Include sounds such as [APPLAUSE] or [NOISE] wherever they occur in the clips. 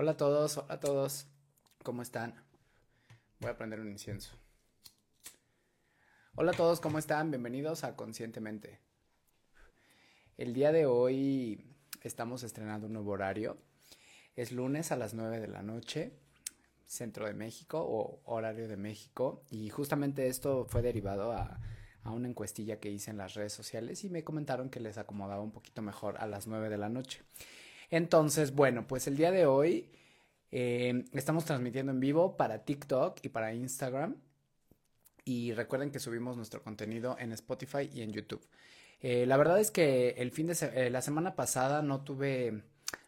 Hola a todos, hola a todos. ¿Cómo están? Voy a prender un incienso. Hola a todos, ¿cómo están? Bienvenidos a Conscientemente. El día de hoy estamos estrenando un nuevo horario. Es lunes a las 9 de la noche, centro de México o horario de México. Y justamente esto fue derivado a, una encuestilla que hice en las redes sociales y me comentaron que les acomodaba un poquito mejor a las 9 de la noche. Entonces, bueno, pues el día de hoy eh, estamos transmitiendo en vivo para TikTok y para Instagram. Y recuerden que subimos nuestro contenido en Spotify y en YouTube. Eh, la verdad es que el fin de eh, la semana pasada no tuve,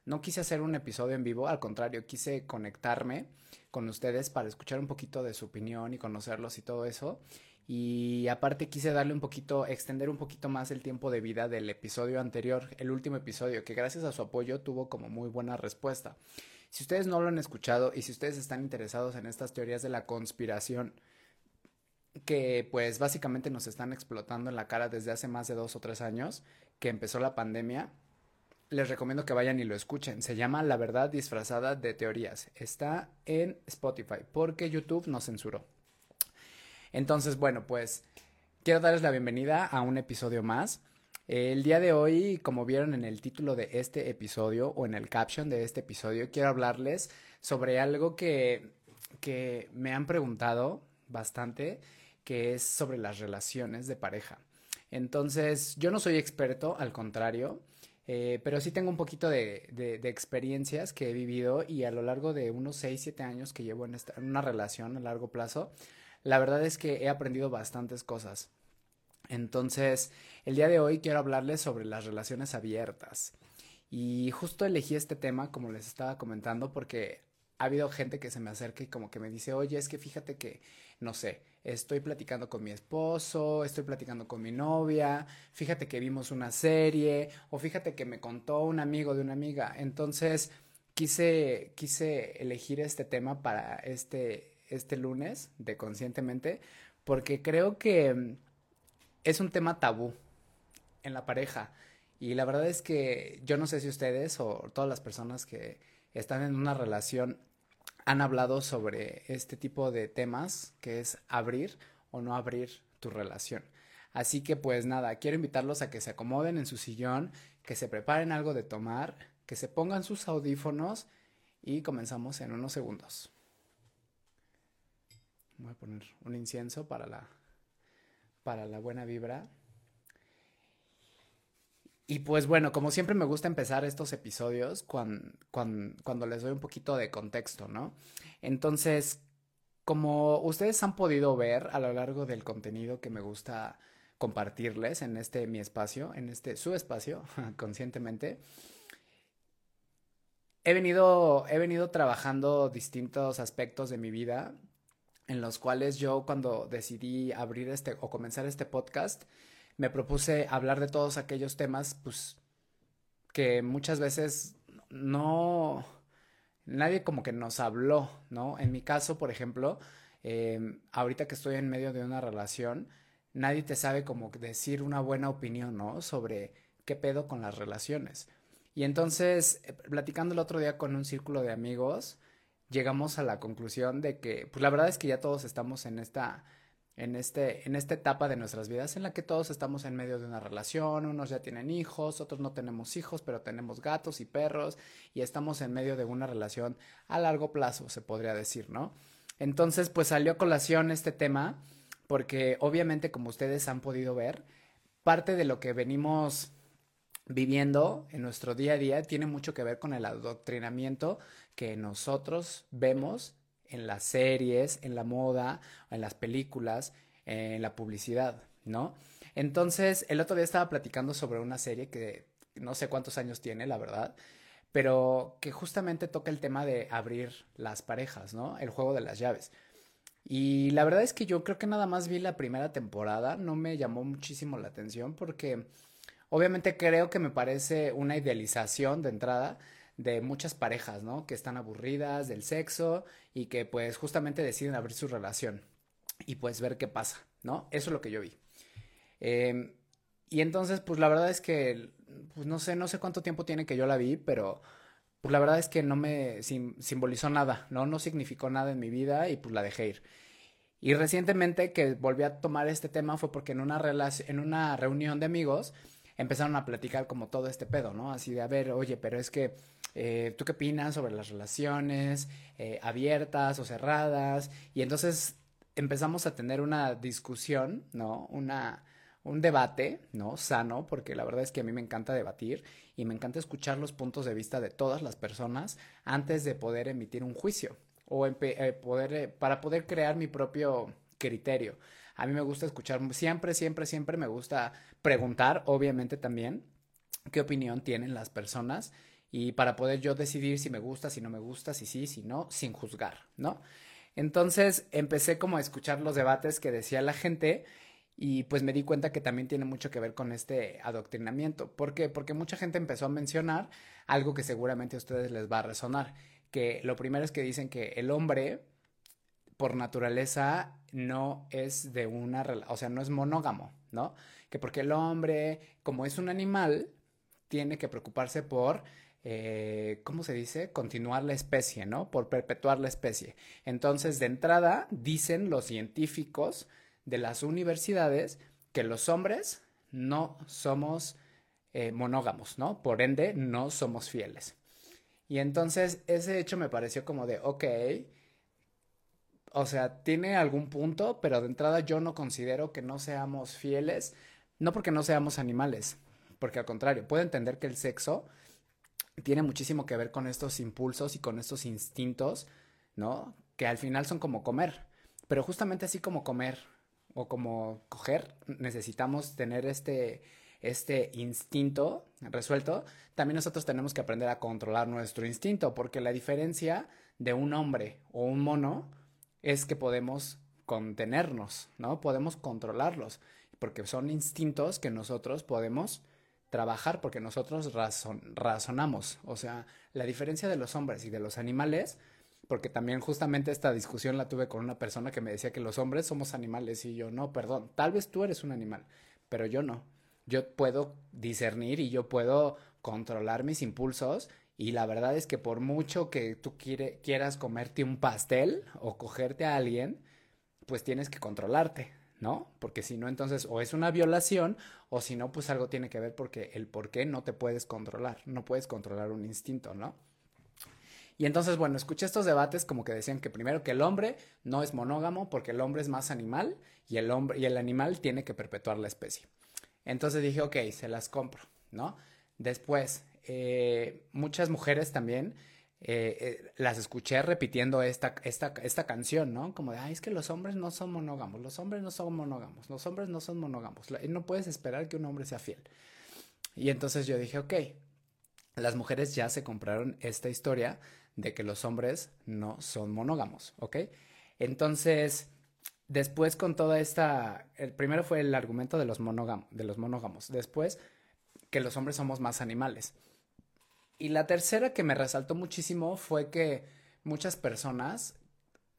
no quise hacer un episodio en vivo, al contrario, quise conectarme con ustedes para escuchar un poquito de su opinión y conocerlos y todo eso. Y aparte quise darle un poquito, extender un poquito más el tiempo de vida del episodio anterior, el último episodio, que gracias a su apoyo tuvo como muy buena respuesta. Si ustedes no lo han escuchado y si ustedes están interesados en estas teorías de la conspiración, que pues básicamente nos están explotando en la cara desde hace más de dos o tres años, que empezó la pandemia, les recomiendo que vayan y lo escuchen. Se llama La verdad disfrazada de teorías. Está en Spotify porque YouTube nos censuró. Entonces, bueno, pues quiero darles la bienvenida a un episodio más. El día de hoy, como vieron en el título de este episodio o en el caption de este episodio, quiero hablarles sobre algo que, que me han preguntado bastante, que es sobre las relaciones de pareja. Entonces, yo no soy experto, al contrario, eh, pero sí tengo un poquito de, de, experiencias que he vivido y a lo largo de unos 6, 7 años que llevo en, esta, en una relación a largo plazo, la verdad es que he aprendido bastantes cosas. Entonces, el día de hoy quiero hablarles sobre las relaciones abiertas. Y justo elegí este tema, como les estaba comentando, porque ha habido gente que se me acerca y como que me dice, oye, es que fíjate que, no sé, estoy platicando con mi esposo, estoy platicando con mi novia, fíjate que vimos una serie, o fíjate que me contó un amigo de una amiga. Entonces, quise, quise elegir este tema para este, este lunes de Conscientemente, porque creo que mm, es un tema tabú en la pareja. Y la verdad es que yo no sé si ustedes o todas las personas que están en una relación han hablado sobre este tipo de temas, que es abrir o no abrir tu relación. Así que pues nada, quiero invitarlos a que se acomoden en su sillón, que se preparen algo de tomar, que se pongan sus audífonos y comenzamos en unos segundos. Voy a poner un incienso para la, para la buena vibra. Y pues bueno, como siempre me gusta empezar estos episodios cuando, cuando, les doy un poquito de contexto, ¿no? Entonces, como ustedes han podido ver a lo largo del contenido que me gusta compartirles en este mi espacio, en este su espacio, [LAUGHS] conscientemente, he venido, he venido trabajando distintos aspectos de mi vida en los cuales yo cuando decidí abrir este o comenzar este podcast, me propuse hablar de todos aquellos temas, pues, que muchas veces no, nadie como que nos habló, ¿no? En mi caso, por ejemplo, em, ahorita que estoy en medio de una relación, nadie te sabe como decir una buena opinión, ¿no? Sobre qué pedo con las relaciones. Y entonces, eh, platicando el otro día con un círculo de amigos, llegamos a la conclusión de que, pues la verdad es que ya todos estamos en esta, en este, en esta etapa de nuestras vidas en la que todos estamos en medio de una relación, unos ya tienen hijos, otros no tenemos hijos, pero tenemos gatos y perros, y estamos en medio de una relación a largo plazo, se podría decir, ¿no? Entonces, pues salió a colación este tema, porque obviamente, como ustedes han podido ver, parte de lo que venimos viviendo en nuestro día a día tiene mucho que ver con el adoctrinamiento que nosotros vemos en las series, en la moda, en las películas, en la publicidad, ¿no? Entonces, el otro día estaba platicando sobre una serie que no sé cuántos años tiene, la verdad, pero que justamente toca el tema de abrir las parejas, ¿no? El juego de las llaves. Y la verdad es que yo creo que nada más vi la primera temporada, no me llamó muchísimo la atención porque Obviamente creo que me parece una idealización de entrada de muchas parejas, ¿no? Que están aburridas del sexo y que pues justamente deciden abrir su relación y pues ver qué pasa, ¿no? Eso es lo que yo vi. Em, y entonces, pues la verdad es que, pues no sé, no sé cuánto tiempo tiene que yo la vi, pero pues la verdad es que no me simbolizó nada, ¿no? No significó nada en mi vida y pues la dejé ir. Y recientemente que volví a tomar este tema fue porque en una, en una reunión de amigos empezaron a platicar como todo este pedo, ¿no? Así de, a ver, oye, pero es que, eh, ¿tú qué opinas sobre las relaciones eh, abiertas o cerradas? Y entonces empezamos a tener una discusión, ¿no? Una, un debate, ¿no? Sano, porque la verdad es que a mí me encanta debatir y me encanta escuchar los puntos de vista de todas las personas antes de poder emitir un juicio o eh, poder, eh, para poder crear mi propio criterio. A mí me gusta escuchar, siempre, siempre, siempre me gusta preguntar, obviamente también, qué opinión tienen las personas y para poder yo decidir si me gusta, si no me gusta, si sí, si no, sin juzgar, ¿no? Entonces empecé como a escuchar los debates que decía la gente y pues me di cuenta que también tiene mucho que ver con este adoctrinamiento. ¿Por qué? Porque mucha gente empezó a mencionar algo que seguramente a ustedes les va a resonar, que lo primero es que dicen que el hombre por naturaleza no es de una, o sea, no es monógamo, ¿no? Que porque el hombre, como es un animal, tiene que preocuparse por eh, ¿cómo se dice? Continuar la especie, ¿no? Por perpetuar la especie. Entonces, de entrada, dicen los científicos de las universidades que los hombres no somos eh, monógamos, ¿no? Por ende, no somos fieles. Y entonces ese hecho me pareció como de, ok, o sea, tiene algún punto, pero de entrada yo no considero que no seamos fieles, no porque no seamos animales, porque al contrario, puedo entender que el sexo tiene muchísimo que ver con estos impulsos y con estos instintos, ¿no? Que al final son como comer, pero justamente así como comer o como coger, necesitamos tener este, este instinto resuelto, también nosotros tenemos que aprender a controlar nuestro instinto, porque la diferencia de un hombre o un mono es que podemos contenernos, ¿no? Podemos controlarlos, porque son instintos que nosotros podemos trabajar, porque nosotros razonamos. O sea, la diferencia de los hombres y de los animales porque también justamente esta discusión la tuve con una persona que me decía que los hombres somos animales y yo no, perdón, tal vez tú eres un animal, pero yo no. Yo puedo discernir y yo puedo controlar mis impulsos y la verdad es que por mucho que tú quieras comerte un pastel o cogerte a alguien, pues tienes que controlarte, ¿no? Porque si no, entonces o es una violación o si no, pues algo tiene que ver porque el por qué no te puedes controlar, no puedes controlar un instinto, ¿no? Y entonces, bueno, escuché estos debates como que decían que primero que el hombre no es monógamo porque el hombre es más animal y el hombre y el animal tiene que perpetuar la especie. Entonces dije, ok, se las compro, ¿no? Después, eh, muchas mujeres también eh, eh, las escuché repitiendo esta, esta, esta canción, ¿no? Como de, ay, es que los hombres no son monógamos, los hombres no son monógamos, los hombres no son monógamos, no puedes esperar que un hombre sea fiel. Y entonces yo dije, ok, las mujeres ya se compraron esta historia de que los hombres no son monógamos, ¿ok? Entonces, después con toda esta, el primero fue el argumento de los, de los monógamos, después que los hombres somos más animales. Y la tercera que me resaltó muchísimo fue que muchas personas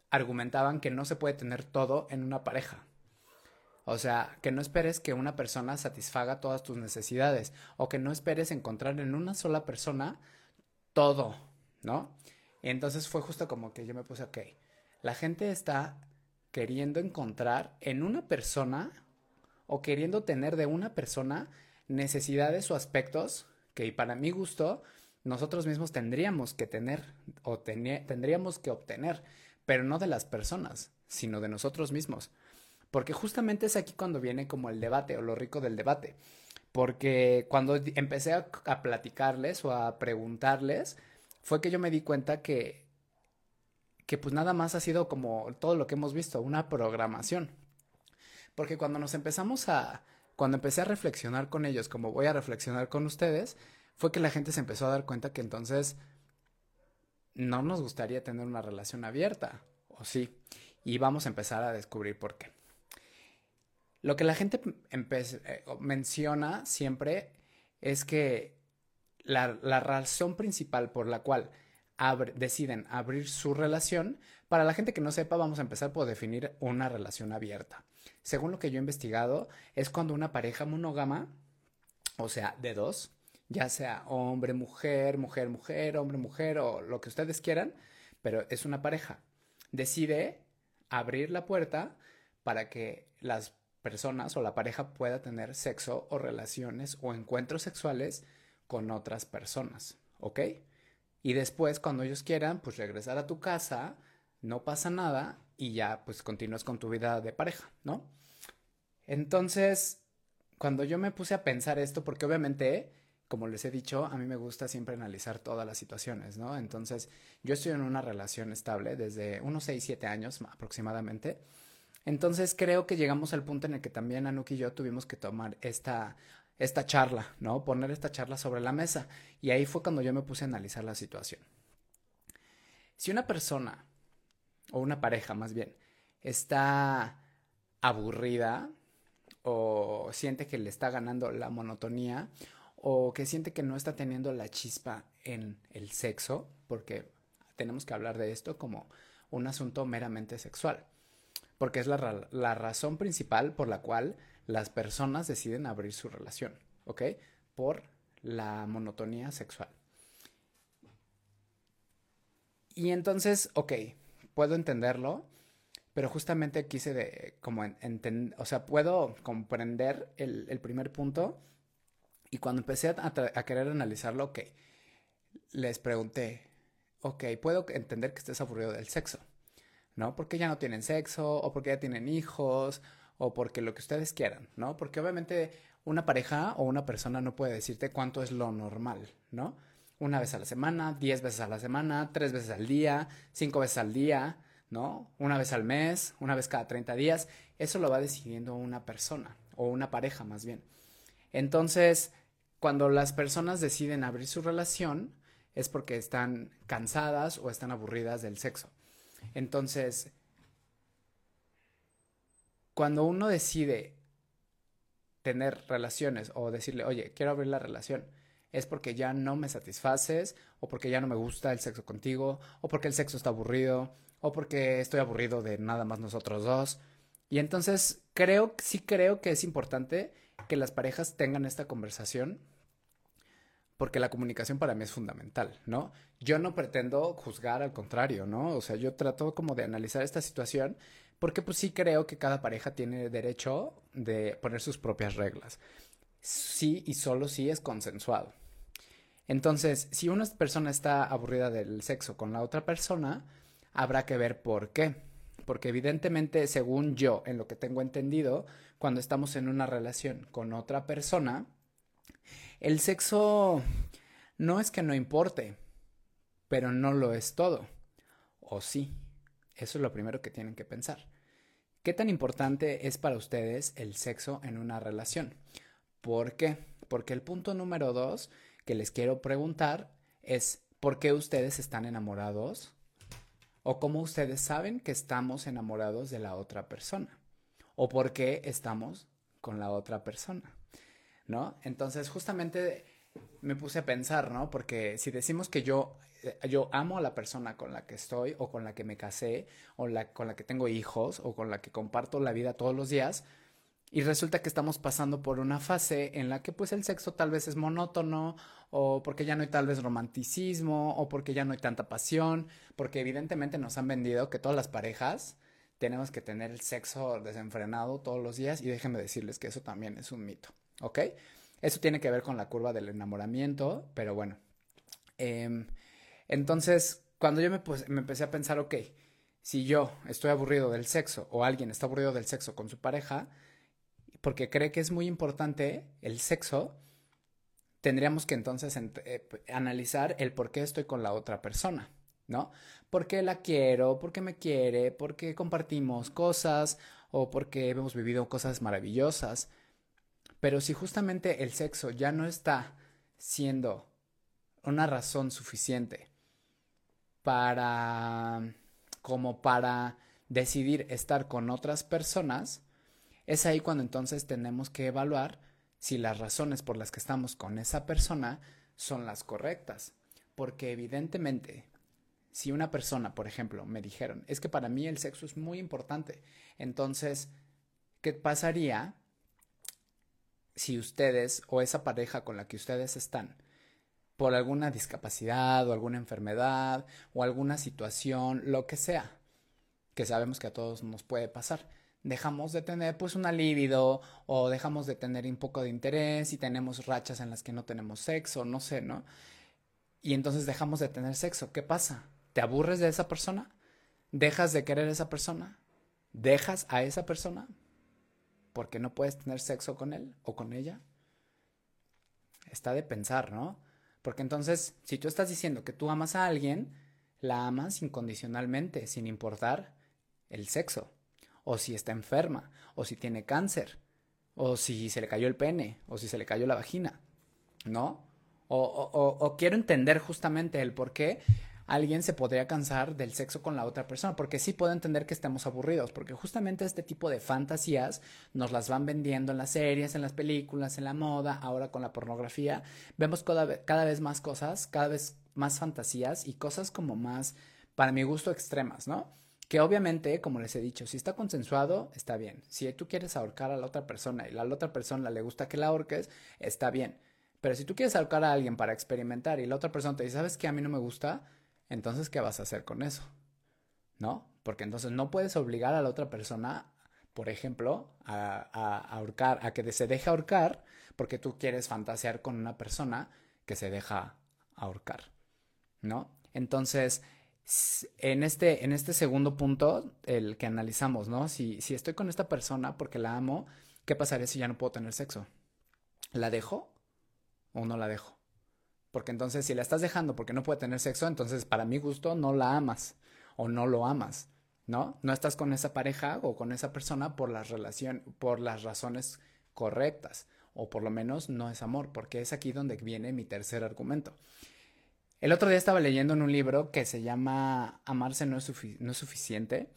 argumentaban que no se puede tener todo en una pareja. O sea, que no esperes que una persona satisfaga todas tus necesidades o que no esperes encontrar en una sola persona todo, ¿no? Entonces fue justo como que yo me puse, ok, la gente está queriendo encontrar en una persona o queriendo tener de una persona necesidades o aspectos que para mi gusto nosotros mismos tendríamos que tener o tendríamos que obtener, pero no de las personas, sino de nosotros mismos. Porque justamente es aquí cuando viene como el debate o lo rico del debate. Porque cuando empecé a, a platicarles o a preguntarles, fue que yo me di cuenta que, que pues nada más ha sido como todo lo que hemos visto, una programación. Porque cuando nos empezamos a, cuando empecé a reflexionar con ellos, como voy a reflexionar con ustedes, fue que la gente se empezó a dar cuenta que entonces no nos gustaría tener una relación abierta, o sí, y vamos a empezar a descubrir por qué. Lo que la gente eh, menciona siempre es que la, razón principal por la cual deciden abrir su relación, para la gente que no sepa, vamos a empezar por definir una relación abierta. Según lo que yo he investigado, es cuando una pareja monógama, o sea, de dos, ya sea hombre, mujer, mujer, mujer, hombre, mujer o lo que ustedes quieran, pero es una pareja, decide abrir la puerta para que las personas o la pareja pueda tener sexo o relaciones o encuentros sexuales con otras personas, ¿ok? Y después, cuando ellos quieran, pues regresar a tu casa, no pasa nada y ya pues continúas con tu vida de pareja, ¿no? Entonces, cuando yo me puse a pensar esto, porque obviamente, como les he dicho, a mí me gusta siempre analizar todas las situaciones, ¿no? Entonces, yo estoy en una relación estable desde unos 6, 7 años aproximadamente. Entonces, creo que llegamos al punto en el que también Anuk y yo tuvimos que tomar esta esta charla, ¿no? Poner esta charla sobre la mesa. Y ahí fue cuando yo me puse a analizar la situación. Si una persona, o una pareja más bien, está aburrida o siente que le está ganando la monotonía o que siente que no está teniendo la chispa en el sexo, porque tenemos que hablar de esto como un asunto meramente sexual, porque es la, razón principal por la cual las personas deciden abrir su relación, ¿ok? Por la monotonía sexual. Y entonces, ok, puedo entenderlo, pero justamente quise de, como entender, o sea, puedo comprender el, primer punto y cuando empecé a, querer analizarlo, ok, les pregunté, ok, puedo entender que estés aburrido del sexo, ¿no? Porque ya no tienen sexo o porque ya tienen hijos o porque lo que ustedes quieran, ¿no? Porque obviamente una pareja o una persona no puede decirte cuánto es lo normal, ¿no? Una vez a la semana, diez veces a la semana, tres veces al día, cinco veces al día, ¿no? Una vez al mes, una vez cada 30 días. Eso lo va decidiendo una persona o una pareja más bien. Entonces, cuando las personas deciden abrir su relación, es porque están cansadas o están aburridas del sexo. Entonces, cuando uno decide tener relaciones o decirle, oye, quiero abrir la relación, es porque ya no me satisfaces, o porque ya no me gusta el sexo contigo, o porque el sexo está aburrido, o porque estoy aburrido de nada más nosotros dos. Y entonces creo, sí creo que es importante que las parejas tengan esta conversación, porque la comunicación para mí es fundamental, ¿no? Yo no pretendo juzgar, al contrario, ¿no? O sea, yo trato como de analizar esta situación porque pues sí creo que cada pareja tiene derecho de poner sus propias reglas. Sí y solo si es consensuado. Entonces, si una persona está aburrida del sexo con la otra persona, habrá que ver por qué. Porque evidentemente, según yo, en lo que tengo entendido, cuando estamos en una relación con otra persona, el sexo no es que no importe, pero no lo es todo. ¿O sí? Eso es lo primero que tienen que pensar. ¿Qué tan importante es para ustedes el sexo en una relación? ¿Por qué? Porque el punto número dos que les quiero preguntar es ¿por qué ustedes están enamorados? ¿O cómo ustedes saben que estamos enamorados de la otra persona? ¿O por qué estamos con la otra persona? ¿No? Entonces, justamente me puse a pensar, ¿no? Porque si decimos que yo, eh, yo amo a la persona con la que estoy o con la que me casé o la, con la que tengo hijos o con la que comparto la vida todos los días y resulta que estamos pasando por una fase en la que pues el sexo tal vez es monótono o porque ya no hay tal vez romanticismo o porque ya no hay tanta pasión, porque evidentemente nos han vendido que todas las parejas tenemos que tener el sexo desenfrenado todos los días y déjenme decirles que eso también es un mito, ¿ok? Eso tiene que ver con la curva del enamoramiento, pero bueno. Em, entonces, cuando yo me, me empecé a pensar, ok, si yo estoy aburrido del sexo o alguien está aburrido del sexo con su pareja, porque cree que es muy importante el sexo, tendríamos que entonces eh, analizar el por qué estoy con la otra persona, ¿no? ¿Por qué la quiero? ¿Por qué me quiere? ¿Por qué compartimos cosas? ¿O porque hemos vivido cosas maravillosas? Pero si justamente el sexo ya no está siendo una razón suficiente para como para decidir estar con otras personas, es ahí cuando entonces tenemos que evaluar si las razones por las que estamos con esa persona son las correctas. Porque evidentemente, si una persona, por ejemplo, me dijeron, es que para mí el sexo es muy importante, entonces, ¿qué pasaría si ustedes o esa pareja con la que ustedes están por alguna discapacidad o alguna enfermedad o alguna situación, lo que sea, que sabemos que a todos nos puede pasar, dejamos de tener pues una libido o dejamos de tener un poco de interés y tenemos rachas en las que no tenemos sexo, no sé, ¿no? Y entonces dejamos de tener sexo. ¿Qué pasa? ¿Te aburres de esa persona? ¿Dejas de querer a esa persona? ¿Dejas a esa persona? porque no puedes tener sexo con él o con ella. Está de pensar, ¿no? Porque entonces, si tú estás diciendo que tú amas a alguien, la amas incondicionalmente, sin importar el sexo, o si está enferma, o si tiene cáncer, o si se le cayó el pene, o si se le cayó la vagina, ¿no? O, o, quiero entender justamente el por qué alguien se podría cansar del sexo con la otra persona, porque sí puedo entender que estemos aburridos, porque justamente este tipo de fantasías nos las van vendiendo en las series, en las películas, en la moda, ahora con la pornografía, vemos cada, vez más cosas, cada vez más fantasías y cosas como más, para mi gusto, extremas, ¿no? Que obviamente, como les he dicho, si está consensuado, está bien. Si tú quieres ahorcar a la otra persona y a la otra persona le gusta que la ahorques, está bien. Pero si tú quieres ahorcar a alguien para experimentar y la otra persona te dice, ¿sabes qué? A mí no me gusta, entonces, ¿qué vas a hacer con eso? ¿No? Porque entonces no puedes obligar a la otra persona, por ejemplo, a, ahorcar, a que se deje ahorcar, porque tú quieres fantasear con una persona que se deja ahorcar, ¿no? Entonces, en este, en este segundo punto, el que analizamos, ¿no? Si, si estoy con esta persona porque la amo, ¿qué pasaría si ya no puedo tener sexo? ¿La dejo o no la dejo? Porque entonces si la estás dejando porque no puede tener sexo, entonces para mi gusto no la amas o no lo amas, ¿no? No estás con esa pareja o con esa persona por las relación, por las razones correctas o por lo menos no es amor, porque es aquí donde viene mi tercer argumento. El otro día estaba leyendo en un libro que se llama Amarse no es, no es suficiente,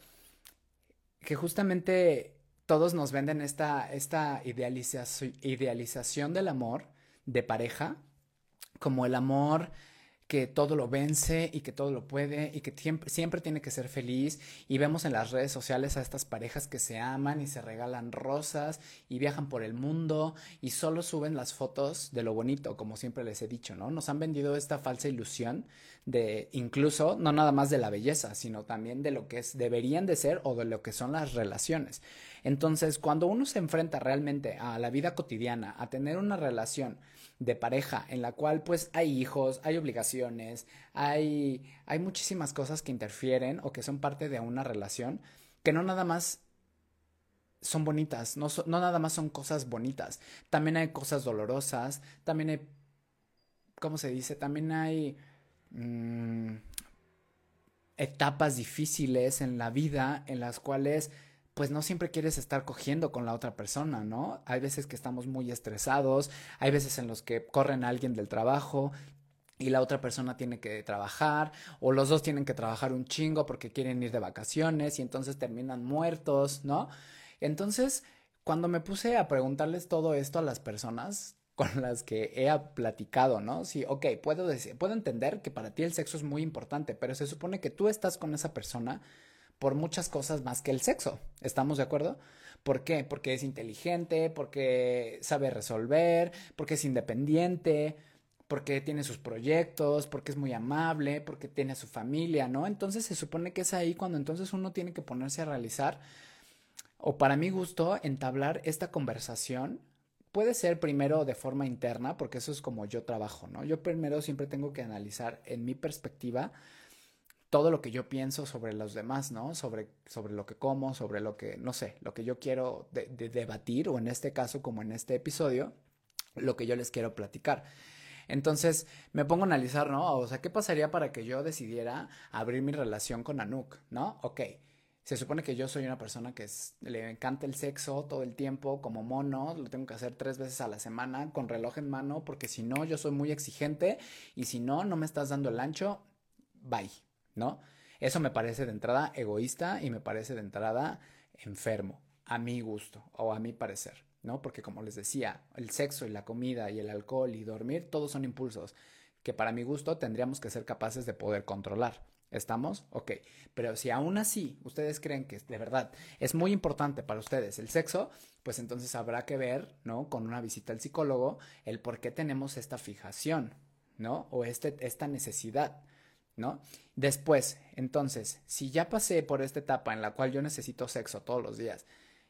que justamente todos nos venden esta, esta idealización del amor de pareja como el amor que todo lo vence y que todo lo puede y que siempre, tiene que ser feliz y vemos en las redes sociales a estas parejas que se aman y se regalan rosas y viajan por el mundo y solo suben las fotos de lo bonito, como siempre les he dicho, ¿no? Nos han vendido esta falsa ilusión de incluso no nada más de la belleza, sino también de lo que deberían de ser o de lo que son las relaciones. Entonces, cuando uno se enfrenta realmente a la vida cotidiana, a tener una relación de pareja en la cual pues hay hijos, hay obligaciones, hay, hay muchísimas cosas que interfieren o que son parte de una relación que no nada más son bonitas, no, no nada más son cosas bonitas, también hay cosas dolorosas, también hay, ¿cómo se dice? También hay mm, etapas difíciles en la vida en las cuales pues no siempre quieres estar cogiendo con la otra persona, ¿no? Hay veces que estamos muy estresados, hay veces en los que corren a alguien del trabajo y la otra persona tiene que trabajar o los dos tienen que trabajar un chingo porque quieren ir de vacaciones y entonces terminan muertos, ¿no? Entonces, cuando me puse a preguntarles todo esto a las personas con las que he platicado, ¿no? Sí, ok, puedo, decir, puedo entender que para ti el sexo es muy importante, pero se supone que tú estás con esa persona por muchas cosas más que el sexo. ¿Estamos de acuerdo? ¿Por qué? Porque es inteligente, porque sabe resolver, porque es independiente, porque tiene sus proyectos, porque es muy amable, porque tiene a su familia, ¿no? Entonces se supone que es ahí cuando entonces uno tiene que ponerse a realizar, o para mi gusto, entablar esta conversación. Puede ser primero de forma interna, porque eso es como yo trabajo, ¿no? Yo primero siempre tengo que analizar en mi perspectiva todo lo que yo pienso sobre los demás, ¿no? Sobre, sobre lo que como, sobre lo que, no sé, lo que yo quiero debatir, o en este caso, como en este episodio, lo que yo les quiero platicar. Entonces me pongo a analizar, ¿no? O sea, ¿qué pasaría para que yo decidiera abrir mi relación con Anouk, ¿no? Ok, se supone que yo soy una persona que le encanta el sexo todo el tiempo, como mono, lo tengo que hacer tres veces a la semana con reloj en mano, porque si no, yo soy muy exigente y si no, no me estás dando el ancho, bye, ¿no? Eso me parece de entrada egoísta y me parece de entrada enfermo, a mi gusto o a mi parecer, ¿no? Porque como les decía, el sexo y la comida y el alcohol y dormir, todos son impulsos que para mi gusto tendríamos que ser capaces de poder controlar. ¿Estamos? Ok. Pero si aún así ustedes creen que de verdad es muy importante para ustedes el sexo, pues entonces habrá que ver, ¿no? Con una visita al psicólogo, el por qué tenemos esta fijación, ¿no? O este, esta necesidad, ¿no? Después, entonces, si ya pasé por esta etapa en la cual yo necesito sexo todos los días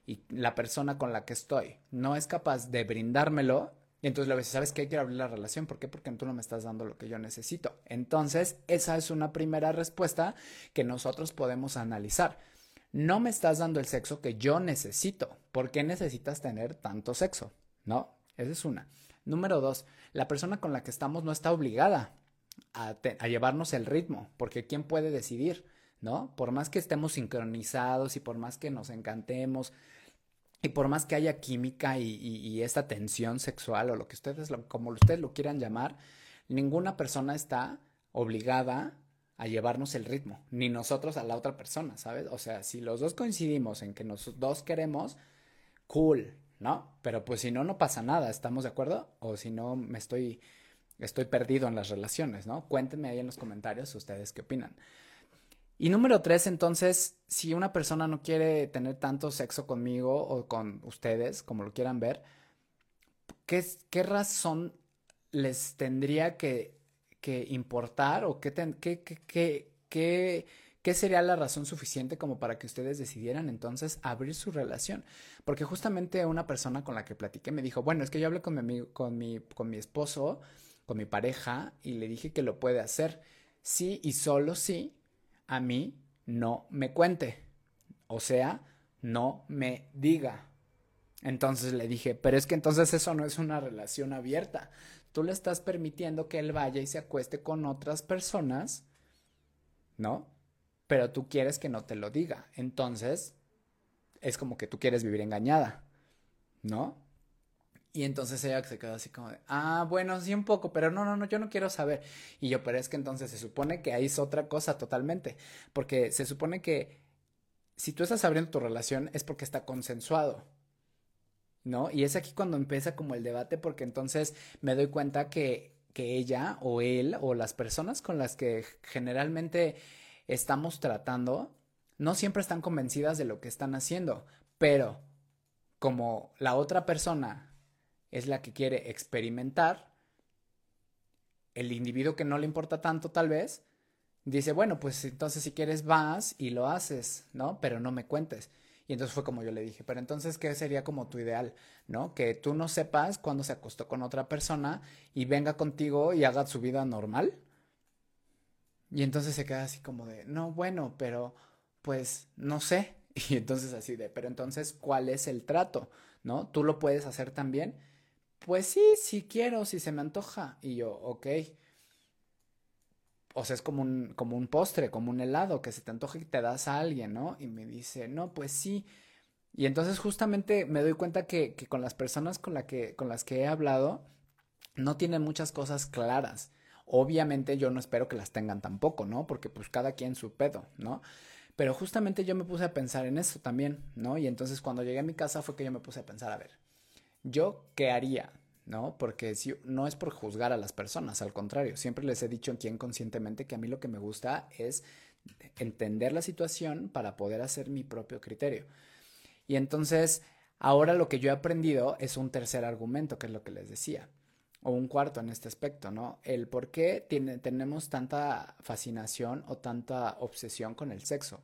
y la persona con la que estoy no es capaz de brindármelo, entonces le dice, ¿sabes qué? Quiero abrir la relación. ¿Por qué? Porque tú no me estás dando lo que yo necesito. Entonces, esa es una primera respuesta que nosotros podemos analizar. No me estás dando el sexo que yo necesito. ¿Por qué necesitas tener tanto sexo? ¿No? Esa es una. Número dos, la persona con la que estamos no está obligada a, llevarnos el ritmo, porque ¿quién puede decidir? ¿No? Por más que estemos sincronizados y por más que nos encantemos, y por más que haya química y, esta tensión sexual o lo que ustedes, como ustedes lo quieran llamar, ninguna persona está obligada a llevarnos el ritmo, ni nosotros a la otra persona, ¿sabes? O sea, si los dos coincidimos en que nos dos queremos, cool, ¿no? Pero pues si no, no pasa nada, ¿estamos de acuerdo? O si no, me estoy, estoy perdido en las relaciones, ¿no? Cuéntenme ahí en los comentarios ustedes qué opinan. Y número tres, entonces, si una persona no quiere tener tanto sexo conmigo o con ustedes, como lo quieran ver, ¿qué, qué razón les tendría que, que importar o qué, qué, qué, qué, sería la razón suficiente como para que ustedes decidieran entonces abrir su relación? Porque justamente una persona con la que platiqué me dijo, bueno, es que yo hablé con mi con mi, con mi esposo, con mi pareja, y le dije que lo puede hacer. Sí y solo sí a mí no me cuente. O sea, no me diga. Entonces le dije, pero es que entonces eso no es una relación abierta. Tú le estás permitiendo que él vaya y se acueste con otras personas, ¿no? Pero tú quieres que no te lo diga. Entonces, es como que tú quieres vivir engañada, ¿no? Y entonces ella se quedó así como de, ah, bueno, sí un poco, pero no, no, no, yo no quiero saber. Y yo, pero es que entonces se supone que ahí es otra cosa totalmente, porque se supone que si tú estás abriendo tu relación es porque está consensuado, ¿no? Y es aquí cuando empieza como el debate, porque entonces me doy cuenta que, que ella o él o las personas con las que generalmente estamos tratando no siempre están convencidas de lo que están haciendo, pero como la otra persona es la que quiere experimentar, el individuo que no le importa tanto tal vez, dice, bueno, pues entonces si quieres vas y lo haces, ¿no? Pero no me cuentes. Y entonces fue como yo le dije, pero entonces, ¿qué sería como tu ideal? ¿No? Que tú no sepas cuándo se acostó con otra persona y venga contigo y haga su vida normal. Y entonces se queda así como de, no, bueno, pero pues no sé. [LAUGHS] Y entonces así de, pero entonces, ¿cuál es el trato? ¿No? Tú lo puedes hacer también pues sí, sí quiero, si se me antoja. Y yo, ok. O sea, es como un, como un postre, como un helado que se te antoja y te das a alguien, ¿no? Y me dice, no, pues sí. Y entonces justamente me doy cuenta que, que con las personas con, la que, con las que he hablado no tienen muchas cosas claras. Obviamente yo no espero que las tengan tampoco, ¿no? Porque pues cada quien su pedo, ¿no? Pero justamente yo me puse a pensar en eso también, ¿no? Y entonces cuando llegué a mi casa fue que yo me puse a pensar, a ver, ¿Yo qué haría? ¿No? Porque si, no es por juzgar a las personas, al contrario, siempre les he dicho aquí inconscientemente que a mí lo que me gusta es entender la situación para poder hacer mi propio criterio. Y entonces, ahora lo que yo he aprendido es un tercer argumento, que es lo que les decía, o un cuarto en este aspecto, ¿no? El por qué tenemos tanta fascinación o tanta obsesión con el sexo.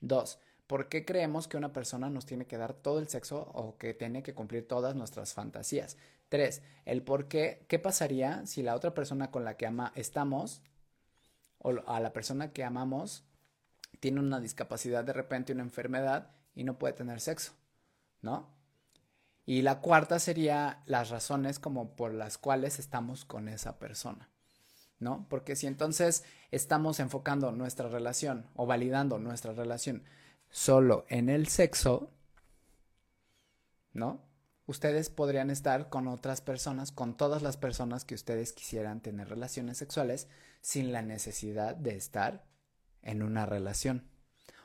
Dos, ¿Por qué creemos que una persona nos tiene que dar todo el sexo o que tiene que cumplir todas nuestras fantasías? Tres, el por qué, qué pasaría si la otra persona con la que ama, estamos o a la persona que amamos tiene una discapacidad de repente, una enfermedad y no puede tener sexo, ¿no? Y la cuarta sería las razones como por las cuales estamos con esa persona, ¿no? Porque si entonces estamos enfocando nuestra relación o validando nuestra relación solo en el sexo, ¿no? Ustedes podrían estar con otras personas, con todas las personas que ustedes quisieran tener relaciones sexuales sin la necesidad de estar en una relación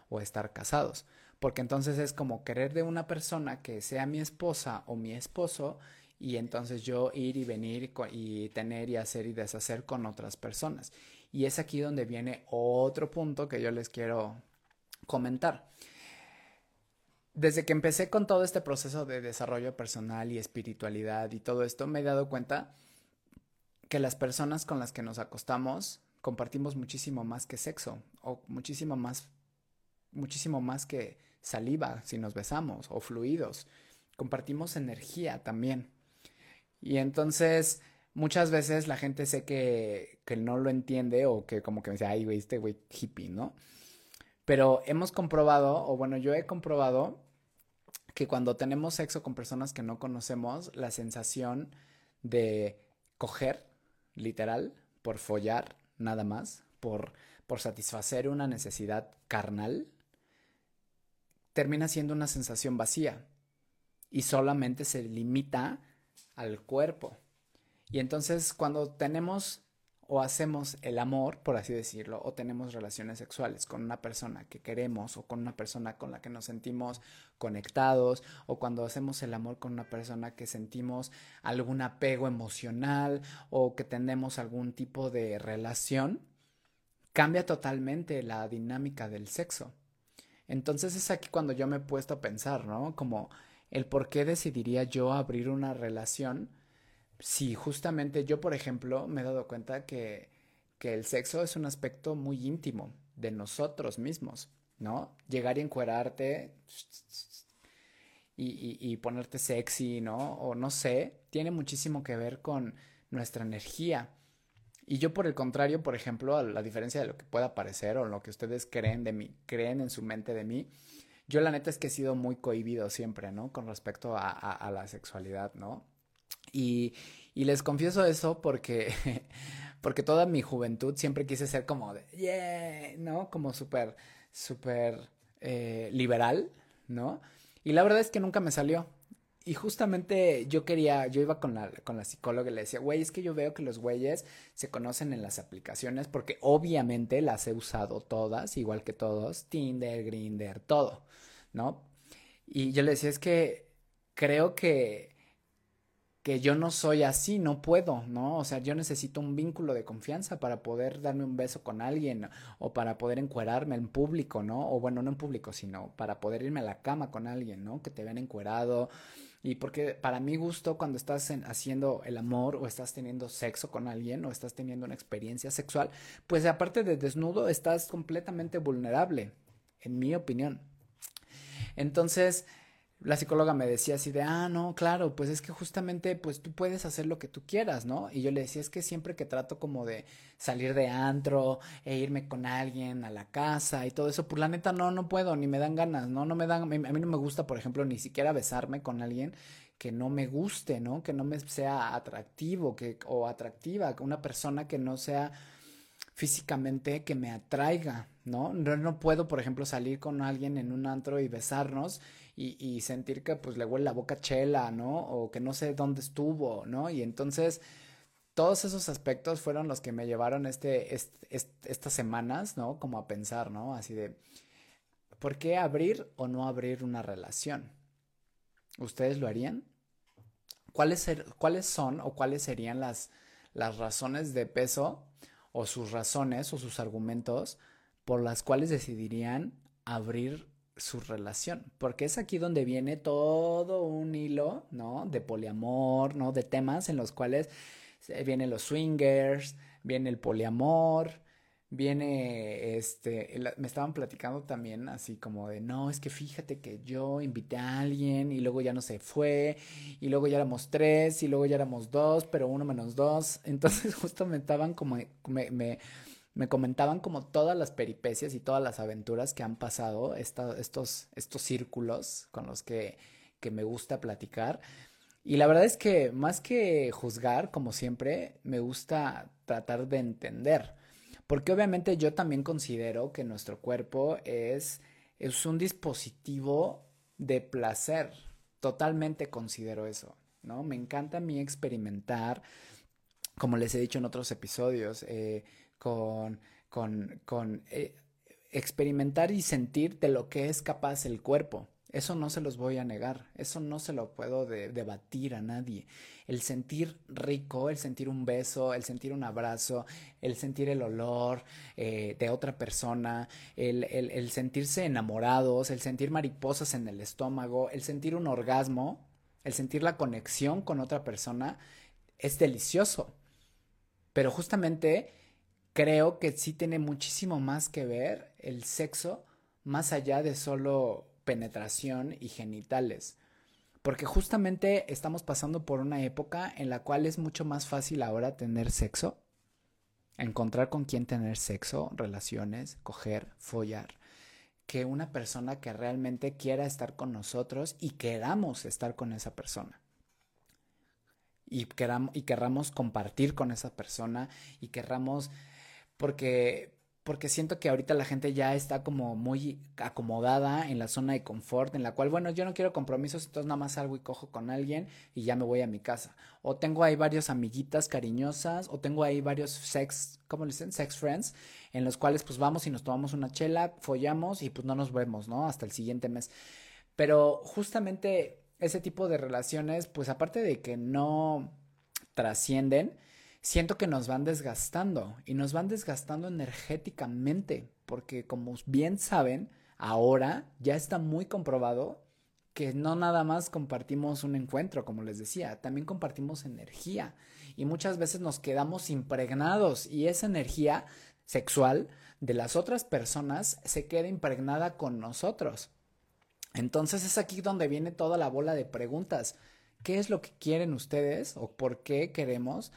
o estar casados. Porque entonces es como querer de una persona que sea mi esposa o mi esposo y entonces yo ir y venir y tener y hacer y deshacer con otras personas. Y es aquí donde viene otro punto que yo les quiero comentar. Desde que empecé con todo este proceso de desarrollo personal y espiritualidad y todo esto, me he dado cuenta que las personas con las que nos acostamos compartimos muchísimo más que sexo o muchísimo más muchísimo más que saliva si nos besamos o fluidos. Compartimos energía también. Y entonces muchas veces la gente sé que, que no lo entiende o que como que me dice, ay, güey, este güey hippie, ¿no? Pero hemos comprobado, o bueno, yo he comprobado que cuando tenemos sexo con personas que no conocemos, la sensación de coger, literal, por follar, nada más, por, por satisfacer una necesidad carnal, termina siendo una sensación vacía y solamente se limita al cuerpo. Y entonces cuando tenemos o hacemos el amor, por así decirlo, o tenemos relaciones sexuales con una persona que queremos o con una persona con la que nos sentimos conectados, o cuando hacemos el amor con una persona que sentimos algún apego emocional o que tenemos algún tipo de relación, cambia totalmente la dinámica del sexo. Entonces es aquí cuando yo me he puesto a pensar, ¿no? Como el por qué decidiría yo abrir una relación si justamente yo, por ejemplo, me he dado cuenta que, que el sexo es un aspecto muy íntimo de nosotros mismos, ¿no? Llegar y encuerarte y, y, ponerte sexy, ¿no? O no sé, tiene muchísimo que ver con nuestra energía. Y yo por el contrario, por ejemplo, a la diferencia de lo que pueda parecer o lo que ustedes creen de mí, creen en su mente de mí, yo la neta es que he sido muy cohibido siempre, ¿no? Con respecto a la sexualidad, ¿no? Y, les confieso eso porque, [LAUGHS] porque toda mi juventud siempre quise ser como de, yeah, ¿no? Como súper, súper eh, liberal, ¿no? Y la verdad es que nunca me salió. Y justamente yo quería, yo iba con la, con la psicóloga y le decía, güey, es que yo veo que los güeyes se conocen en las aplicaciones porque obviamente las he usado todas, igual que todos, Tinder, Grinder, todo, ¿no? Y yo le decía, es que creo que que yo no soy así, no puedo, ¿no? O sea, yo necesito un vínculo de confianza para poder darme un beso con alguien o para poder encuerarme en público, ¿no? O bueno, no en público, sino para poder irme a la cama con alguien, ¿no? Que te vean encuerado. Y porque para mi gusto, cuando estás haciendo el amor o estás teniendo sexo con alguien o estás teniendo una experiencia sexual, pues aparte de desnudo, estás completamente vulnerable, en mi opinión. Entonces, la psicóloga me decía así de, ah, no, claro, pues es que justamente, pues tú puedes hacer lo que tú quieras, ¿no? Y yo le decía, es que siempre que trato como de salir de antro e irme con alguien a la casa y todo eso, pues la neta no, no puedo, ni me dan ganas, ¿no? No me dan, a mí no me gusta, por ejemplo, ni siquiera besarme con alguien que no me guste, ¿no? Que no me sea atractivo, que, o atractiva, una persona que no sea físicamente que me atraiga, ¿no? No, no puedo, por ejemplo, salir con alguien en un antro y besarnos y, sentir que pues le huele la boca chela, ¿no? O que no sé dónde estuvo, ¿no? Y entonces todos esos aspectos fueron los que me llevaron este, estas semanas, ¿no? Como a pensar, ¿no? Así de, ¿por qué abrir o no abrir una relación? ¿Ustedes lo harían? ¿Cuáles, ¿Cuáles son o cuáles serían las, las razones de peso o sus razones o sus argumentos por las cuales decidirían abrir su relación, porque es aquí donde viene todo un hilo, ¿no? De poliamor, ¿no? De temas en los cuales vienen los swingers, viene el poliamor, viene este, me estaban platicando también así como de, no, es que fíjate que yo invité a alguien y luego ya no se fue, y luego ya éramos tres, y luego ya éramos dos, pero uno menos dos, [LAUGHS] entonces justo me estaban como, me me comentaban como todas las peripecias y todas las aventuras que han pasado, estos, estos círculos con los que, que me gusta platicar. Y la verdad es que más que juzgar, como siempre, me gusta tratar de entender. Porque obviamente yo también considero que nuestro cuerpo es, es un dispositivo de placer. Totalmente considero eso, ¿no? Me encanta a mí experimentar, como les he dicho en otros episodios, eh, con, con, con eh, experimentar y sentir de lo que es capaz el cuerpo. Eso no se los voy a negar, eso no se lo puedo debatir a nadie. El sentir rico, el sentir un beso, el sentir un abrazo, el sentir el olor eh, de otra persona, el, el sentirse enamorados, el sentir mariposas en el estómago, el sentir un orgasmo, el sentir la conexión con otra persona, es delicioso. Pero justamente creo que sí tiene muchísimo más que ver el sexo más allá de solo penetración y genitales. Porque justamente estamos pasando por una época en la cual es mucho más fácil ahora tener sexo, encontrar con quién tener sexo, relaciones, coger, follar, que una persona que realmente quiera estar con nosotros y queramos estar con esa persona. Y, queramos, y querramos compartir con esa persona y querramos, porque porque siento que ahorita la gente ya está como muy acomodada en la zona de confort, en la cual, bueno, yo no quiero compromisos, entonces nada más salgo y cojo con alguien y ya me voy a mi casa. O tengo ahí varios amiguitas cariñosas, o tengo ahí varios sex, ¿cómo dicen? Sex friends, en los cuales pues vamos y nos tomamos una chela, follamos y pues no nos vemos, ¿no? Hasta el siguiente mes. Pero justamente ese tipo de relaciones, pues aparte de que no trascienden, siento que nos van desgastando y nos van desgastando energéticamente, porque como bien saben, ahora ya está muy comprobado que no nada más compartimos un encuentro, como les decía, también compartimos energía y muchas veces nos quedamos impregnados y esa energía sexual de las otras personas se queda impregnada con nosotros. Entonces es aquí donde viene toda la bola de preguntas. ¿Qué es lo que quieren ustedes o por qué queremos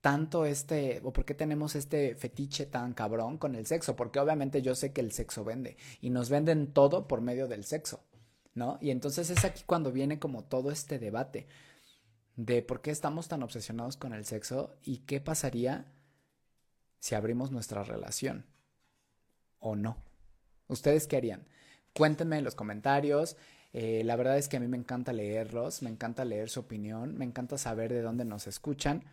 tanto este, o por qué tenemos este fetiche tan cabrón con el sexo, porque obviamente yo sé que el sexo vende y nos venden todo por medio del sexo, ¿no? Y entonces es aquí cuando viene como todo este debate de por qué estamos tan obsesionados con el sexo y qué pasaría si abrimos nuestra relación o no. ¿Ustedes qué harían? Cuéntenme en los comentarios. Eh, la verdad es que a mí me encanta leerlos, me encanta leer su opinión, me encanta saber de dónde nos escuchan.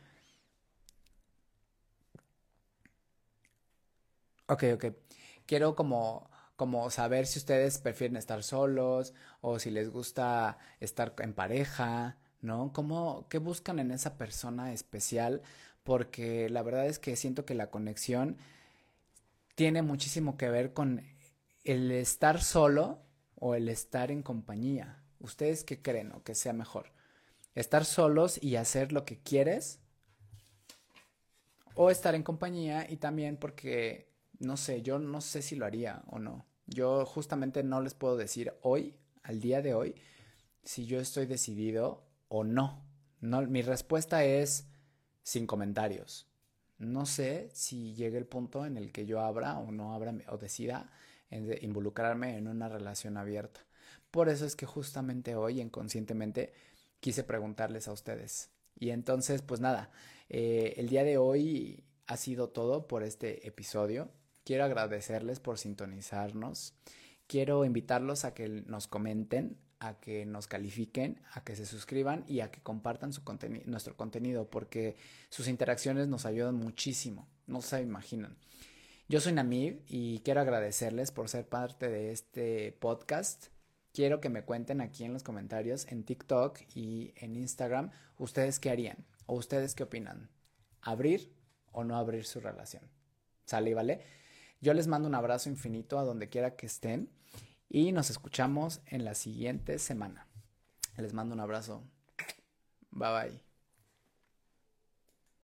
Ok, ok. Quiero como, como saber si ustedes prefieren estar solos o si les gusta estar en pareja, ¿no? ¿Cómo, qué buscan en esa persona especial? Porque la verdad es que siento que la conexión tiene muchísimo que ver con el estar solo o el estar en compañía. ¿Ustedes qué creen o que sea mejor? ¿Estar solos y hacer lo que quieres? ¿O estar en compañía y también porque no sé, yo no sé si lo haría o no. Yo justamente no les puedo decir hoy, al día de hoy, si yo estoy decidido o no. no mi respuesta es sin comentarios. No sé si llegue el punto en el que yo abra o no abra o decida involucrarme en una relación abierta. Por eso es que justamente hoy, inconscientemente, quise preguntarles a ustedes. Y entonces, pues nada, eh, el día de hoy ha sido todo por este episodio. Quiero agradecerles por sintonizarnos. Quiero invitarlos a que nos comenten, a que nos califiquen, a que se suscriban y a que compartan nuestro contenido porque sus interacciones nos ayudan muchísimo. No se imaginan. Yo soy Namib y quiero agradecerles por ser parte de este podcast. Quiero que me cuenten aquí en los comentarios, en TikTok y en Instagram, ustedes qué harían o ustedes qué opinan. ¿Abrir o no abrir su relación? ¿Sale y vale? Yo les mando un abrazo infinito a donde quiera que estén y nos escuchamos en la siguiente semana. Les mando un abrazo. Bye bye.